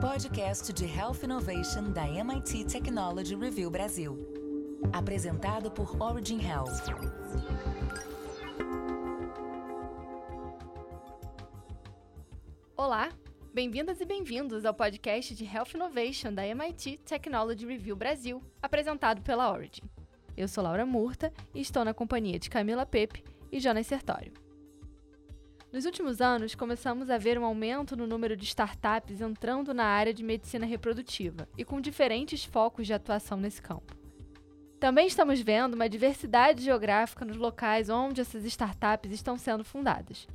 podcast de Health Innovation da MIT Technology Review Brasil. Apresentado por Origin Health. Olá, bem-vindas e bem-vindos ao podcast de Health Innovation da MIT Technology Review Brasil, apresentado pela Origin. Eu sou Laura Murta e estou na companhia de Camila Pepe e Jonas Sertório. Nos últimos anos, começamos a ver um aumento no número de startups entrando na área de medicina reprodutiva e com diferentes focos de atuação nesse campo. Também estamos vendo uma diversidade geográfica nos locais onde essas startups estão sendo fundadas.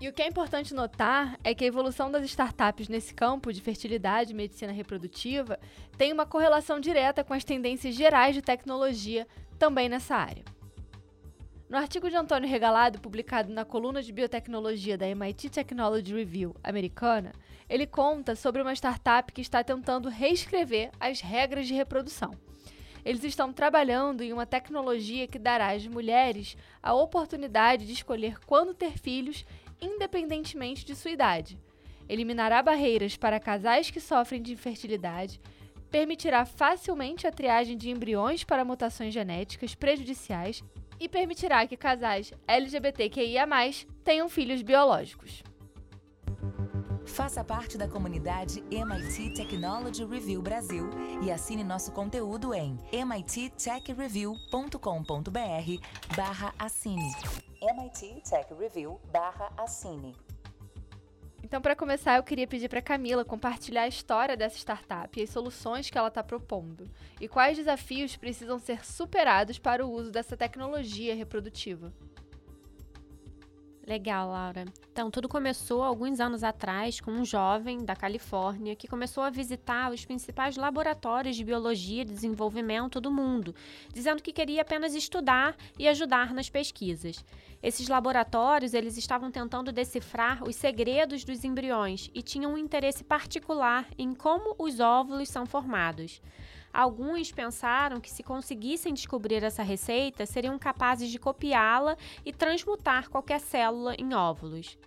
E o que é importante notar é que a evolução das startups nesse campo de fertilidade e medicina reprodutiva tem uma correlação direta com as tendências gerais de tecnologia também nessa área. No artigo de Antônio Regalado, publicado na coluna de biotecnologia da MIT Technology Review americana, ele conta sobre uma startup que está tentando reescrever as regras de reprodução. Eles estão trabalhando em uma tecnologia que dará às mulheres a oportunidade de escolher quando ter filhos, independentemente de sua idade. Eliminará barreiras para casais que sofrem de infertilidade, permitirá facilmente a triagem de embriões para mutações genéticas prejudiciais e permitirá que casais LGBTQIA+, tenham filhos biológicos. Faça parte da comunidade MIT Technology Review Brasil e assine nosso conteúdo em mittechreview.com.br barra assine. MIT Tech Review barra assine. Então, para começar, eu queria pedir para Camila compartilhar a história dessa startup e as soluções que ela está propondo, e quais desafios precisam ser superados para o uso dessa tecnologia reprodutiva. Legal, Laura. Então, tudo começou alguns anos atrás com um jovem da Califórnia que começou a visitar os principais laboratórios de biologia e desenvolvimento do mundo, dizendo que queria apenas estudar e ajudar nas pesquisas. Esses laboratórios, eles estavam tentando decifrar os segredos dos embriões e tinham um interesse particular em como os óvulos são formados. Alguns pensaram que, se conseguissem descobrir essa receita, seriam capazes de copiá-la e transmutar qualquer célula em óvulos.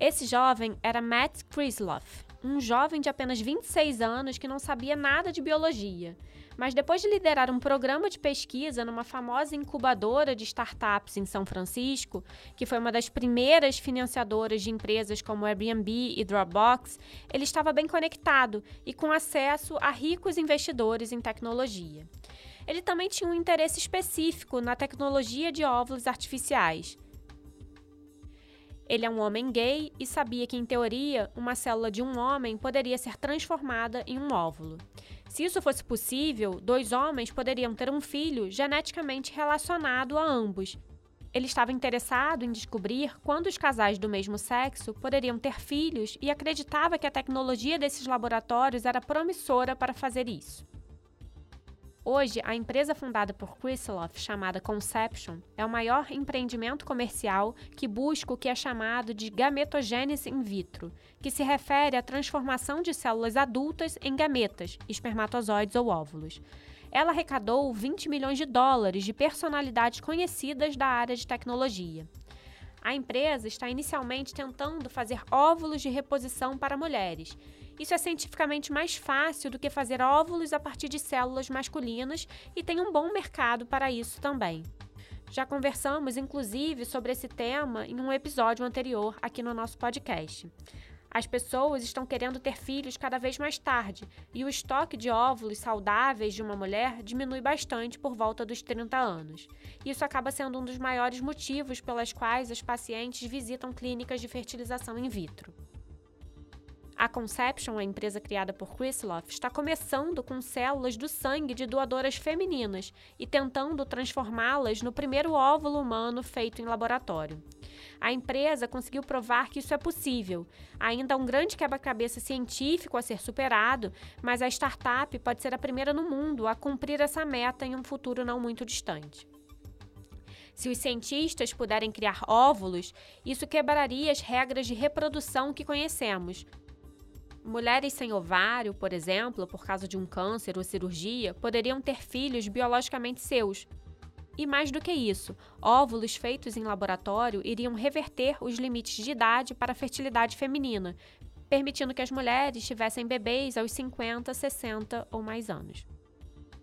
Esse jovem era Matt Krisloff, um jovem de apenas 26 anos que não sabia nada de biologia. Mas depois de liderar um programa de pesquisa numa famosa incubadora de startups em São Francisco, que foi uma das primeiras financiadoras de empresas como Airbnb e Dropbox, ele estava bem conectado e com acesso a ricos investidores em tecnologia. Ele também tinha um interesse específico na tecnologia de óvulos artificiais. Ele é um homem gay e sabia que, em teoria, uma célula de um homem poderia ser transformada em um óvulo. Se isso fosse possível, dois homens poderiam ter um filho geneticamente relacionado a ambos. Ele estava interessado em descobrir quando os casais do mesmo sexo poderiam ter filhos e acreditava que a tecnologia desses laboratórios era promissora para fazer isso. Hoje, a empresa fundada por Krisloff, chamada Conception, é o maior empreendimento comercial que busca o que é chamado de gametogênese in vitro, que se refere à transformação de células adultas em gametas, espermatozoides ou óvulos. Ela arrecadou 20 milhões de dólares de personalidades conhecidas da área de tecnologia. A empresa está inicialmente tentando fazer óvulos de reposição para mulheres isso é cientificamente mais fácil do que fazer óvulos a partir de células masculinas e tem um bom mercado para isso também. Já conversamos, inclusive, sobre esse tema em um episódio anterior aqui no nosso podcast. As pessoas estão querendo ter filhos cada vez mais tarde e o estoque de óvulos saudáveis de uma mulher diminui bastante por volta dos 30 anos. Isso acaba sendo um dos maiores motivos pelas quais as pacientes visitam clínicas de fertilização in vitro. A Conception, a empresa criada por Krisloff, está começando com células do sangue de doadoras femininas e tentando transformá-las no primeiro óvulo humano feito em laboratório. A empresa conseguiu provar que isso é possível. Ainda há um grande quebra-cabeça científico a ser superado, mas a startup pode ser a primeira no mundo a cumprir essa meta em um futuro não muito distante. Se os cientistas puderem criar óvulos, isso quebraria as regras de reprodução que conhecemos, Mulheres sem ovário, por exemplo, por causa de um câncer ou cirurgia, poderiam ter filhos biologicamente seus. E mais do que isso, óvulos feitos em laboratório iriam reverter os limites de idade para a fertilidade feminina, permitindo que as mulheres tivessem bebês aos 50, 60 ou mais anos.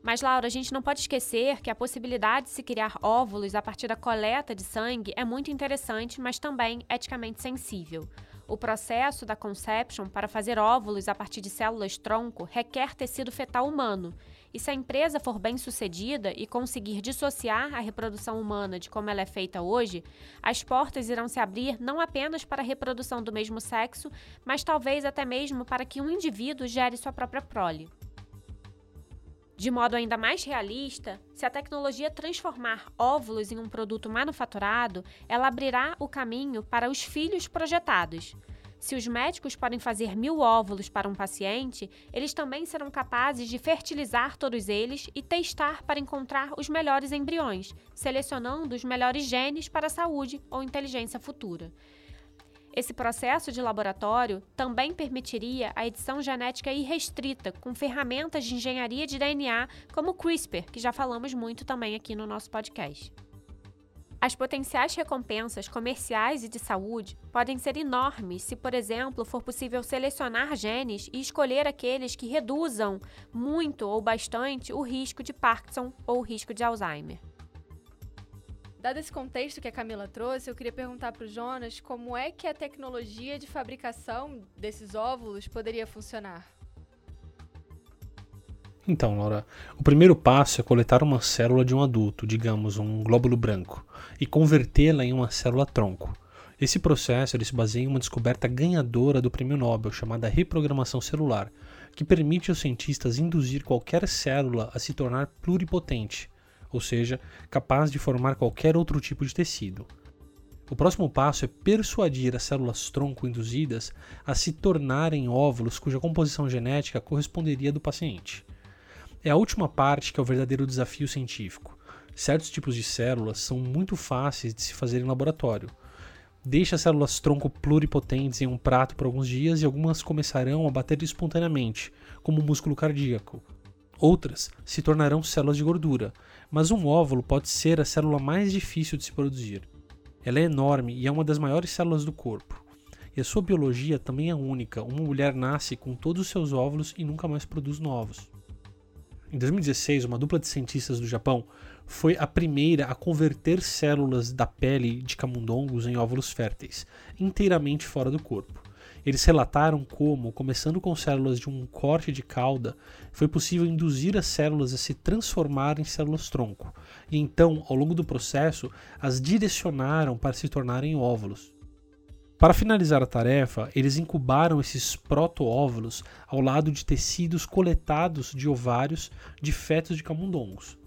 Mas, Laura, a gente não pode esquecer que a possibilidade de se criar óvulos a partir da coleta de sangue é muito interessante, mas também eticamente sensível. O processo da conception para fazer óvulos a partir de células tronco requer tecido fetal humano. E se a empresa for bem sucedida e conseguir dissociar a reprodução humana de como ela é feita hoje, as portas irão se abrir não apenas para a reprodução do mesmo sexo, mas talvez até mesmo para que um indivíduo gere sua própria prole. De modo ainda mais realista, se a tecnologia transformar óvulos em um produto manufaturado, ela abrirá o caminho para os filhos projetados. Se os médicos podem fazer mil óvulos para um paciente, eles também serão capazes de fertilizar todos eles e testar para encontrar os melhores embriões, selecionando os melhores genes para a saúde ou inteligência futura. Esse processo de laboratório também permitiria a edição genética irrestrita com ferramentas de engenharia de DNA como o CRISPR, que já falamos muito também aqui no nosso podcast. As potenciais recompensas comerciais e de saúde podem ser enormes se, por exemplo, for possível selecionar genes e escolher aqueles que reduzam muito ou bastante o risco de Parkinson ou o risco de Alzheimer. Dado esse contexto que a Camila trouxe, eu queria perguntar para o Jonas como é que a tecnologia de fabricação desses óvulos poderia funcionar. Então, Laura, o primeiro passo é coletar uma célula de um adulto, digamos um glóbulo branco, e convertê-la em uma célula tronco. Esse processo ele se baseia em uma descoberta ganhadora do prêmio Nobel chamada reprogramação celular, que permite aos cientistas induzir qualquer célula a se tornar pluripotente, ou seja, capaz de formar qualquer outro tipo de tecido. O próximo passo é persuadir as células tronco induzidas a se tornarem óvulos cuja composição genética corresponderia do paciente. É a última parte que é o verdadeiro desafio científico. Certos tipos de células são muito fáceis de se fazer em laboratório. Deixe as células tronco pluripotentes em um prato por alguns dias e algumas começarão a bater espontaneamente, como o músculo cardíaco. Outras se tornarão células de gordura, mas um óvulo pode ser a célula mais difícil de se produzir. Ela é enorme e é uma das maiores células do corpo. E a sua biologia também é única. Uma mulher nasce com todos os seus óvulos e nunca mais produz novos. Em 2016, uma dupla de cientistas do Japão foi a primeira a converter células da pele de camundongos em óvulos férteis, inteiramente fora do corpo. Eles relataram como, começando com células de um corte de cauda, foi possível induzir as células a se transformar em células tronco, e então, ao longo do processo, as direcionaram para se tornarem óvulos. Para finalizar a tarefa, eles incubaram esses proto-óvulos ao lado de tecidos coletados de ovários de fetos de camundongos.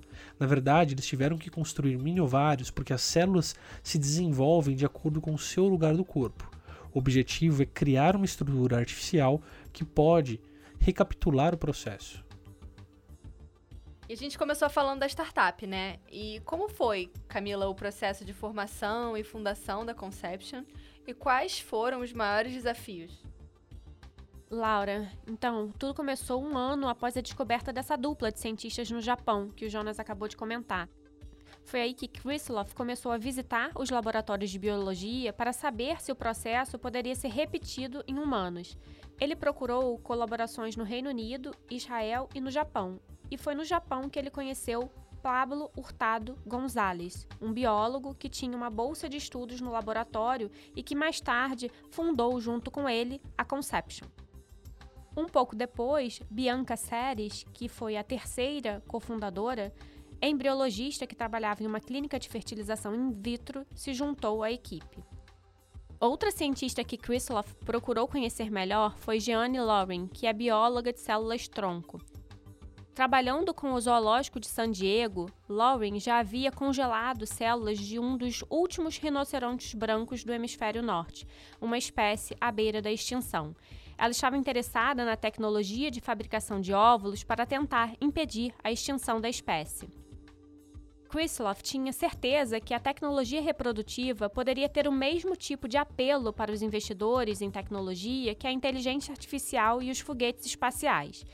Na verdade, eles tiveram que construir mini-ovários porque as células se desenvolvem de acordo com o seu lugar do corpo. O objetivo é criar uma estrutura artificial que pode recapitular o processo. E a gente começou falando da startup, né? E como foi, Camila, o processo de formação e fundação da Conception? E quais foram os maiores desafios? Laura, então, tudo começou um ano após a descoberta dessa dupla de cientistas no Japão, que o Jonas acabou de comentar. Foi aí que Krisloff começou a visitar os laboratórios de biologia para saber se o processo poderia ser repetido em humanos. Ele procurou colaborações no Reino Unido, Israel e no Japão, e foi no Japão que ele conheceu Pablo Hurtado Gonzalez, um biólogo que tinha uma bolsa de estudos no laboratório e que mais tarde fundou junto com ele a Conception. Um pouco depois, Bianca Seres, que foi a terceira cofundadora, embriologista que trabalhava em uma clínica de fertilização in vitro, se juntou à equipe. Outra cientista que Krisloff procurou conhecer melhor foi Jeanne Lauren, que é bióloga de células tronco. Trabalhando com o zoológico de San Diego, Lauren já havia congelado células de um dos últimos rinocerontes brancos do hemisfério norte, uma espécie à beira da extinção. Ela estava interessada na tecnologia de fabricação de óvulos para tentar impedir a extinção da espécie. Krisloff tinha certeza que a tecnologia reprodutiva poderia ter o mesmo tipo de apelo para os investidores em tecnologia que a inteligência artificial e os foguetes espaciais.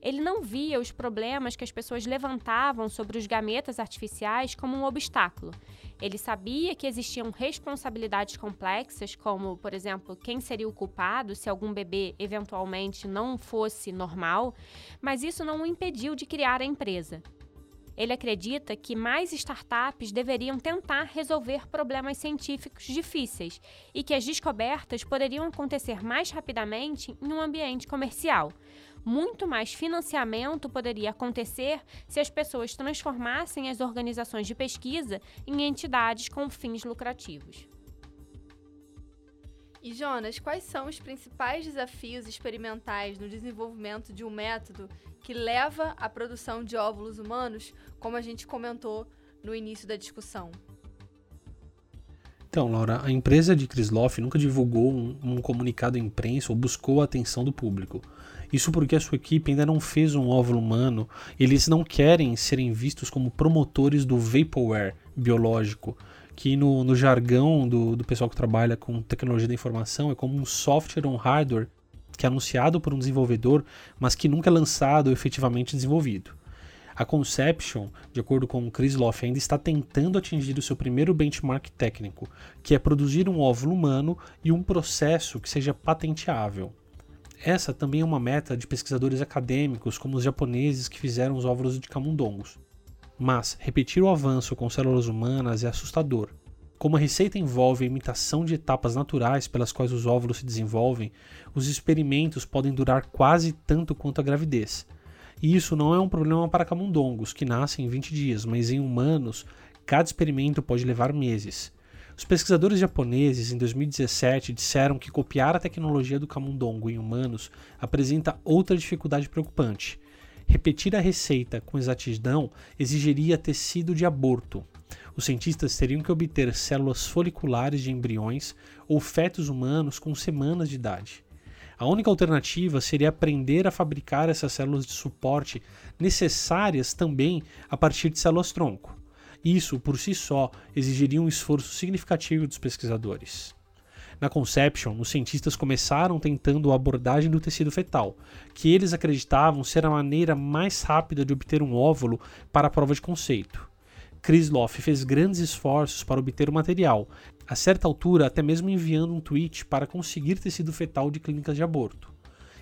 Ele não via os problemas que as pessoas levantavam sobre os gametas artificiais como um obstáculo. Ele sabia que existiam responsabilidades complexas, como, por exemplo, quem seria o culpado se algum bebê eventualmente não fosse normal, mas isso não o impediu de criar a empresa. Ele acredita que mais startups deveriam tentar resolver problemas científicos difíceis e que as descobertas poderiam acontecer mais rapidamente em um ambiente comercial. Muito mais financiamento poderia acontecer se as pessoas transformassem as organizações de pesquisa em entidades com fins lucrativos. E Jonas, quais são os principais desafios experimentais no desenvolvimento de um método que leva à produção de óvulos humanos, como a gente comentou no início da discussão? Então, Laura, a empresa de Krisloff nunca divulgou um, um, comunicado à imprensa ou buscou a atenção do público. Isso porque a sua equipe ainda não fez um óvulo humano, eles não querem serem vistos como promotores do vaporware biológico, que no, no jargão do, do pessoal que trabalha com tecnologia da informação é como um software ou um hardware que é anunciado por um desenvolvedor, mas que nunca é lançado ou efetivamente desenvolvido. A Conception, de acordo com Chris Loff, ainda está tentando atingir o seu primeiro benchmark técnico, que é produzir um óvulo humano e um processo que seja patenteável. Essa também é uma meta de pesquisadores acadêmicos, como os japoneses que fizeram os óvulos de camundongos. Mas repetir o avanço com células humanas é assustador. Como a receita envolve a imitação de etapas naturais pelas quais os óvulos se desenvolvem, os experimentos podem durar quase tanto quanto a gravidez. E isso não é um problema para camundongos, que nascem em 20 dias, mas em humanos, cada experimento pode levar meses. Os pesquisadores japoneses, em 2017, disseram que copiar a tecnologia do camundongo em humanos apresenta outra dificuldade preocupante. Repetir a receita com exatidão exigiria tecido de aborto. Os cientistas teriam que obter células foliculares de embriões ou fetos humanos com semanas de idade. A única alternativa seria aprender a fabricar essas células de suporte necessárias também a partir de células-tronco. Isso, por si só, exigiria um esforço significativo dos pesquisadores. Na Conception, os cientistas começaram tentando a abordagem do tecido fetal, que eles acreditavam ser a maneira mais rápida de obter um óvulo para a prova de conceito. Krisloff fez grandes esforços para obter o material, a certa altura até mesmo enviando um tweet para conseguir tecido fetal de clínicas de aborto.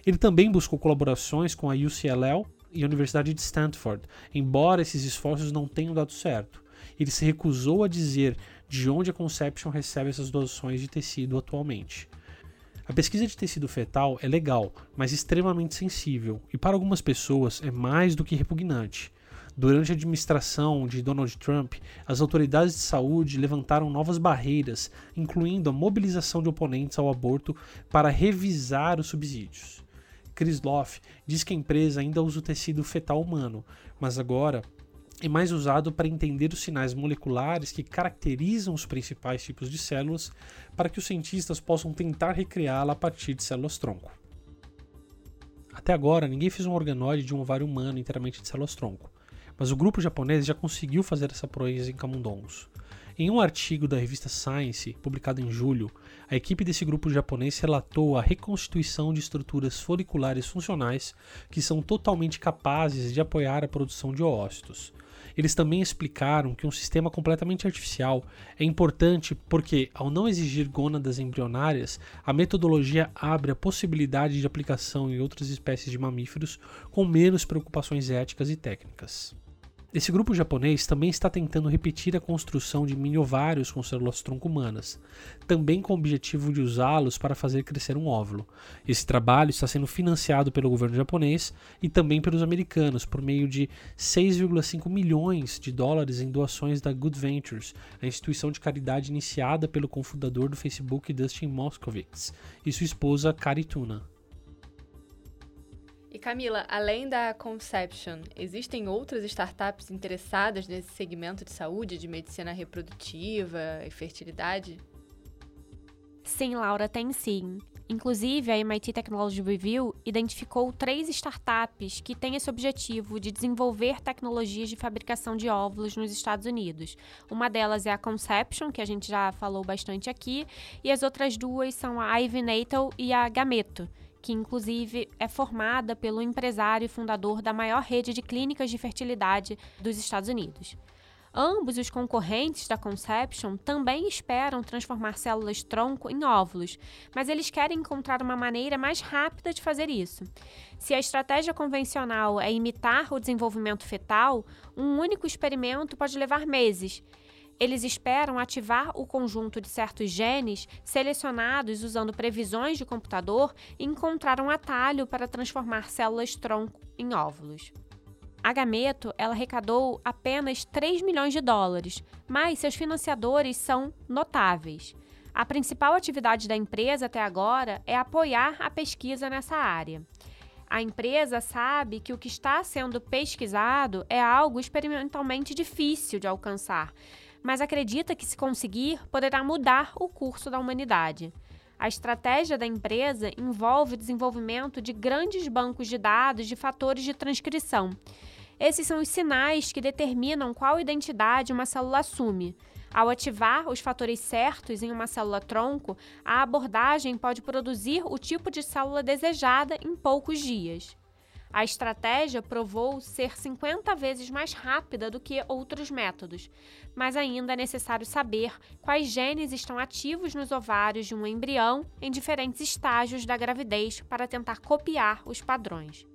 Ele também buscou colaborações com a UCLA e a Universidade de Stanford, embora esses esforços não tenham dado certo. Ele se recusou a dizer de onde a Conception recebe essas doações de tecido atualmente. A pesquisa de tecido fetal é legal, mas extremamente sensível, e para algumas pessoas é mais do que repugnante. Durante a administração de Donald Trump, as autoridades de saúde levantaram novas barreiras, incluindo a mobilização de oponentes ao aborto para revisar os subsídios. Chris Loff diz que a empresa ainda usa o tecido fetal humano, mas agora é mais usado para entender os sinais moleculares que caracterizam os principais tipos de células para que os cientistas possam tentar recriá-la a partir de células-tronco. Até agora, ninguém fez um organoide de um ovário humano inteiramente de células-tronco, mas o grupo japonês já conseguiu fazer essa proeza em camundongos. Em um artigo da revista Science, publicado em julho, a equipe desse grupo japonês relatou a reconstituição de estruturas foliculares funcionais que são totalmente capazes de apoiar a produção de oócitos, eles também explicaram que um sistema completamente artificial é importante porque, ao não exigir gônadas embrionárias, a metodologia abre a possibilidade de aplicação em outras espécies de mamíferos com menos preocupações éticas e técnicas. Esse grupo japonês também está tentando repetir a construção de mini-ovários com células-tronco humanas, também com o objetivo de usá-los para fazer crescer um óvulo. Esse trabalho está sendo financiado pelo governo japonês e também pelos americanos por meio de 6,5 milhões de dólares em doações da Good Ventures, a instituição de caridade iniciada pelo cofundador do Facebook Dustin Moskovitz, e sua esposa Kari Tuna. E Camila, além da Conception, existem outras startups interessadas nesse segmento de saúde, de medicina reprodutiva e fertilidade? Sim, Laura, tem sim. Inclusive, a MIT Technology Review identificou três startups que têm esse objetivo de desenvolver tecnologias de fabricação de óvulos nos Estados Unidos. Uma delas é a Conception, que a gente já falou bastante aqui, e as outras duas são a Ivy Natal e a Gameto, que inclusive é formada pelo empresário e fundador da maior rede de clínicas de fertilidade dos Estados Unidos. Ambos os concorrentes da Conception também esperam transformar células tronco em óvulos, mas eles querem encontrar uma maneira mais rápida de fazer isso. Se a estratégia convencional é imitar o desenvolvimento fetal, um único experimento pode levar meses. Eles esperam ativar o conjunto de certos genes selecionados usando previsões de computador e encontrar um atalho para transformar células tronco em óvulos. A Gameto ela arrecadou apenas 3 milhões de dólares, mas seus financiadores são notáveis. A principal atividade da empresa até agora é apoiar a pesquisa nessa área. A empresa sabe que o que está sendo pesquisado é algo experimentalmente difícil de alcançar, mas acredita que, se conseguir, poderá mudar o curso da humanidade. A estratégia da empresa envolve o desenvolvimento de grandes bancos de dados de fatores de transcrição. Esses são os sinais que determinam qual identidade uma célula assume. Ao ativar os fatores certos em uma célula tronco, a abordagem pode produzir o tipo de célula desejada em poucos dias. A estratégia provou ser 50 vezes mais rápida do que outros métodos, mas ainda é necessário saber quais genes estão ativos nos ovários de um embrião em diferentes estágios da gravidez para tentar copiar os padrões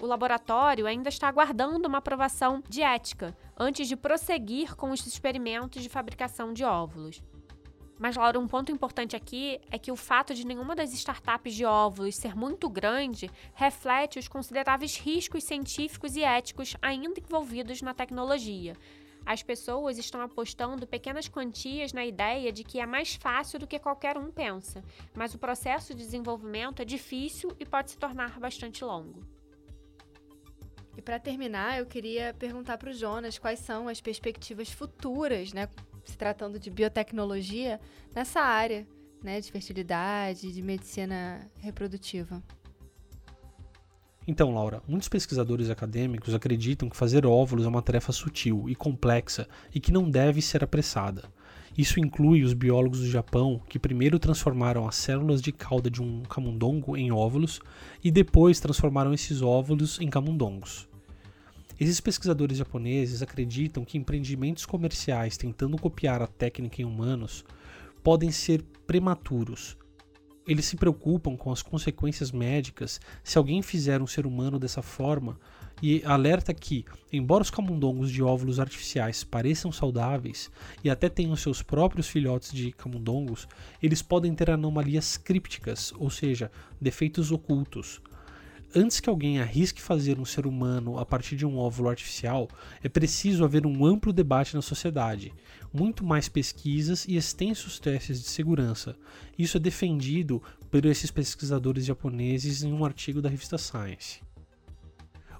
o laboratório ainda está aguardando uma aprovação de ética antes de prosseguir com os experimentos de fabricação de óvulos. Mas, Laura, um ponto importante aqui é que o fato de nenhuma das startups de óvulos ser muito grande reflete os consideráveis riscos científicos e éticos ainda envolvidos na tecnologia. As pessoas estão apostando pequenas quantias na ideia de que é mais fácil do que qualquer um pensa, mas o processo de desenvolvimento é difícil e pode se tornar bastante longo. E para terminar, eu queria perguntar para o Jonas quais são as perspectivas futuras, né, se tratando de biotecnologia, nessa área né, de fertilidade, de medicina reprodutiva. Então, Laura, muitos pesquisadores acadêmicos acreditam que fazer óvulos é uma tarefa sutil e complexa e que não deve ser apressada. Isso inclui os biólogos do Japão que primeiro transformaram as células de cauda de um camundongo em óvulos e depois transformaram esses óvulos em camundongos. Esses pesquisadores japoneses acreditam que empreendimentos comerciais tentando copiar a técnica em humanos podem ser prematuros. Eles se preocupam com as consequências médicas se alguém fizer um ser humano dessa forma e alerta que, embora os camundongos de óvulos artificiais pareçam saudáveis e até tenham seus próprios filhotes de camundongos, eles podem ter anomalias crípticas, ou seja, defeitos ocultos. Antes que alguém arrisque fazer um ser humano a partir de um óvulo artificial, é preciso haver um amplo debate na sociedade, muito mais pesquisas e extensos testes de segurança. Isso é defendido por esses pesquisadores japoneses em um artigo da revista Science.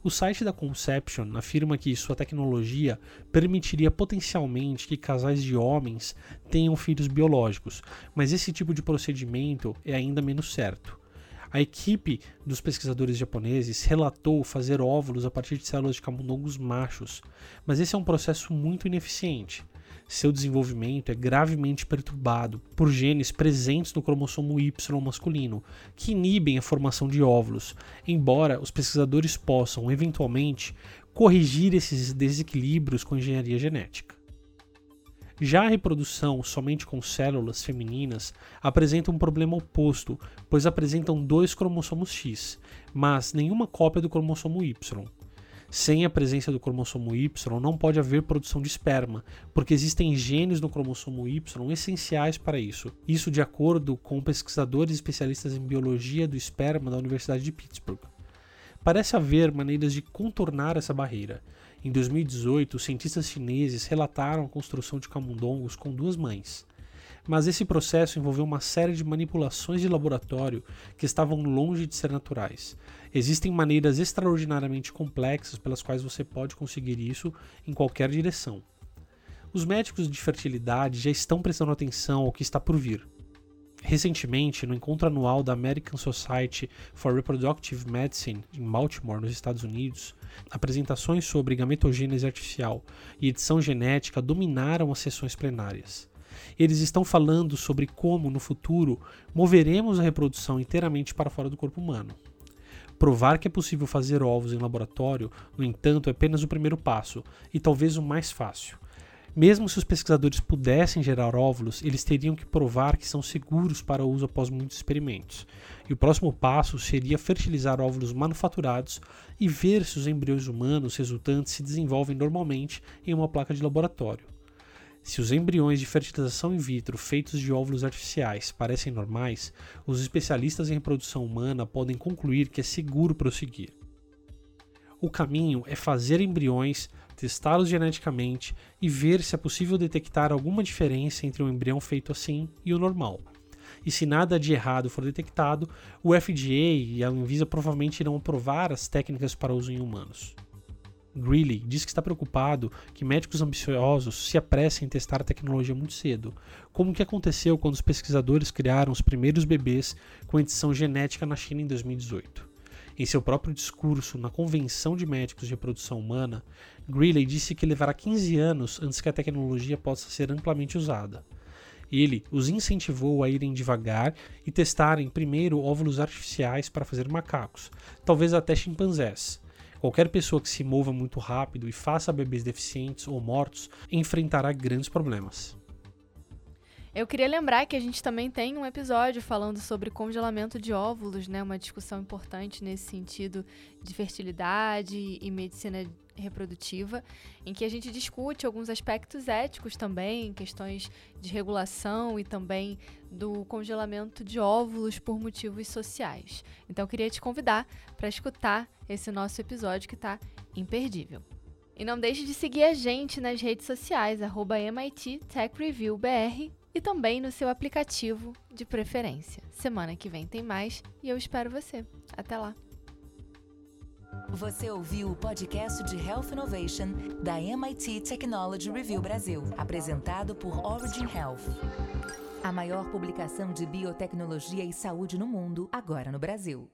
O site da Conception afirma que sua tecnologia permitiria potencialmente que casais de homens tenham filhos biológicos, mas esse tipo de procedimento é ainda menos certo. A equipe dos pesquisadores japoneses relatou fazer óvulos a partir de células de camundongos machos, mas esse é um processo muito ineficiente seu desenvolvimento é gravemente perturbado por genes presentes no cromossomo Y masculino, que inibem a formação de óvulos, embora os pesquisadores possam, eventualmente, corrigir esses desequilíbrios com engenharia genética. Já a reprodução somente com células femininas apresenta um problema oposto, pois apresentam dois cromossomos X, mas nenhuma cópia do cromossomo Y. Sem a presença do cromossomo Y, não pode haver produção de esperma, porque existem genes no cromossomo Y essenciais para isso. Isso de acordo com pesquisadores especialistas em biologia do esperma da Universidade de Pittsburgh. Parece haver maneiras de contornar essa barreira. Em 2018, cientistas chineses relataram a construção de camundongos com duas mães. Mas esse processo envolveu uma série de manipulações de laboratório que estavam longe de ser naturais. Existem maneiras extraordinariamente complexas pelas quais você pode conseguir isso em qualquer direção. Os médicos de fertilidade já estão prestando atenção ao que está por vir. Recentemente, no encontro anual da American Society for Reproductive Medicine em Baltimore, nos Estados Unidos, apresentações sobre gametogênese artificial e edição genética dominaram as sessões plenárias. Eles estão falando sobre como, no futuro, moveremos a reprodução inteiramente para fora do corpo humano. Provar que é possível fazer ovos em laboratório, no entanto, é apenas o primeiro passo, e talvez o mais fácil. Mesmo se os pesquisadores pudessem gerar óvulos, eles teriam que provar que são seguros para uso após muitos experimentos. E o próximo passo seria fertilizar óvulos manufaturados e ver se os embriões humanos resultantes se desenvolvem normalmente em uma placa de laboratório. Se os embriões de fertilização in vitro feitos de óvulos artificiais parecem normais, os especialistas em reprodução humana podem concluir que é seguro prosseguir. O caminho é fazer embriões, testá-los geneticamente e ver se é possível detectar alguma diferença entre um embrião feito assim e o normal. E se nada de errado for detectado, o FDA e a Anvisa provavelmente irão aprovar as técnicas para uso em humanos. Greeley diz que está preocupado que médicos ambiciosos se apressem em testar a tecnologia muito cedo, como que aconteceu quando os pesquisadores criaram os primeiros bebês com edição genética na China em 2018. Em seu próprio discurso na Convenção de Médicos de Reprodução Humana, Greeley disse que levará 15 anos antes que a tecnologia possa ser amplamente usada. Ele os incentivou a irem devagar e testarem primeiro óvulos artificiais para fazer macacos, talvez até chimpanzés, Qualquer pessoa que se mova muito rápido e faça bebês deficientes ou mortos enfrentará grandes problemas. Eu queria lembrar que a gente também tem um episódio falando sobre congelamento de óvulos, né? Uma discussão importante nesse sentido de fertilidade e medicina reprodutiva, em que a gente discute alguns aspectos éticos também, questões de regulação e também do congelamento de óvulos por motivos sociais. Então eu queria te convidar para escutar esse nosso episódio que está imperdível. E não deixe de seguir a gente nas redes sociais, arroba MIT Tech Review BR e também no seu aplicativo de preferência. Semana que vem tem mais e eu espero você. Até lá! Você ouviu o podcast de Health Innovation da MIT Technology Review Brasil, apresentado por Origin Health. A maior publicação de biotecnologia e saúde no mundo, agora no Brasil.